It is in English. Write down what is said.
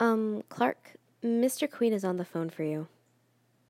Um, Clark, Mr. Queen is on the phone for you.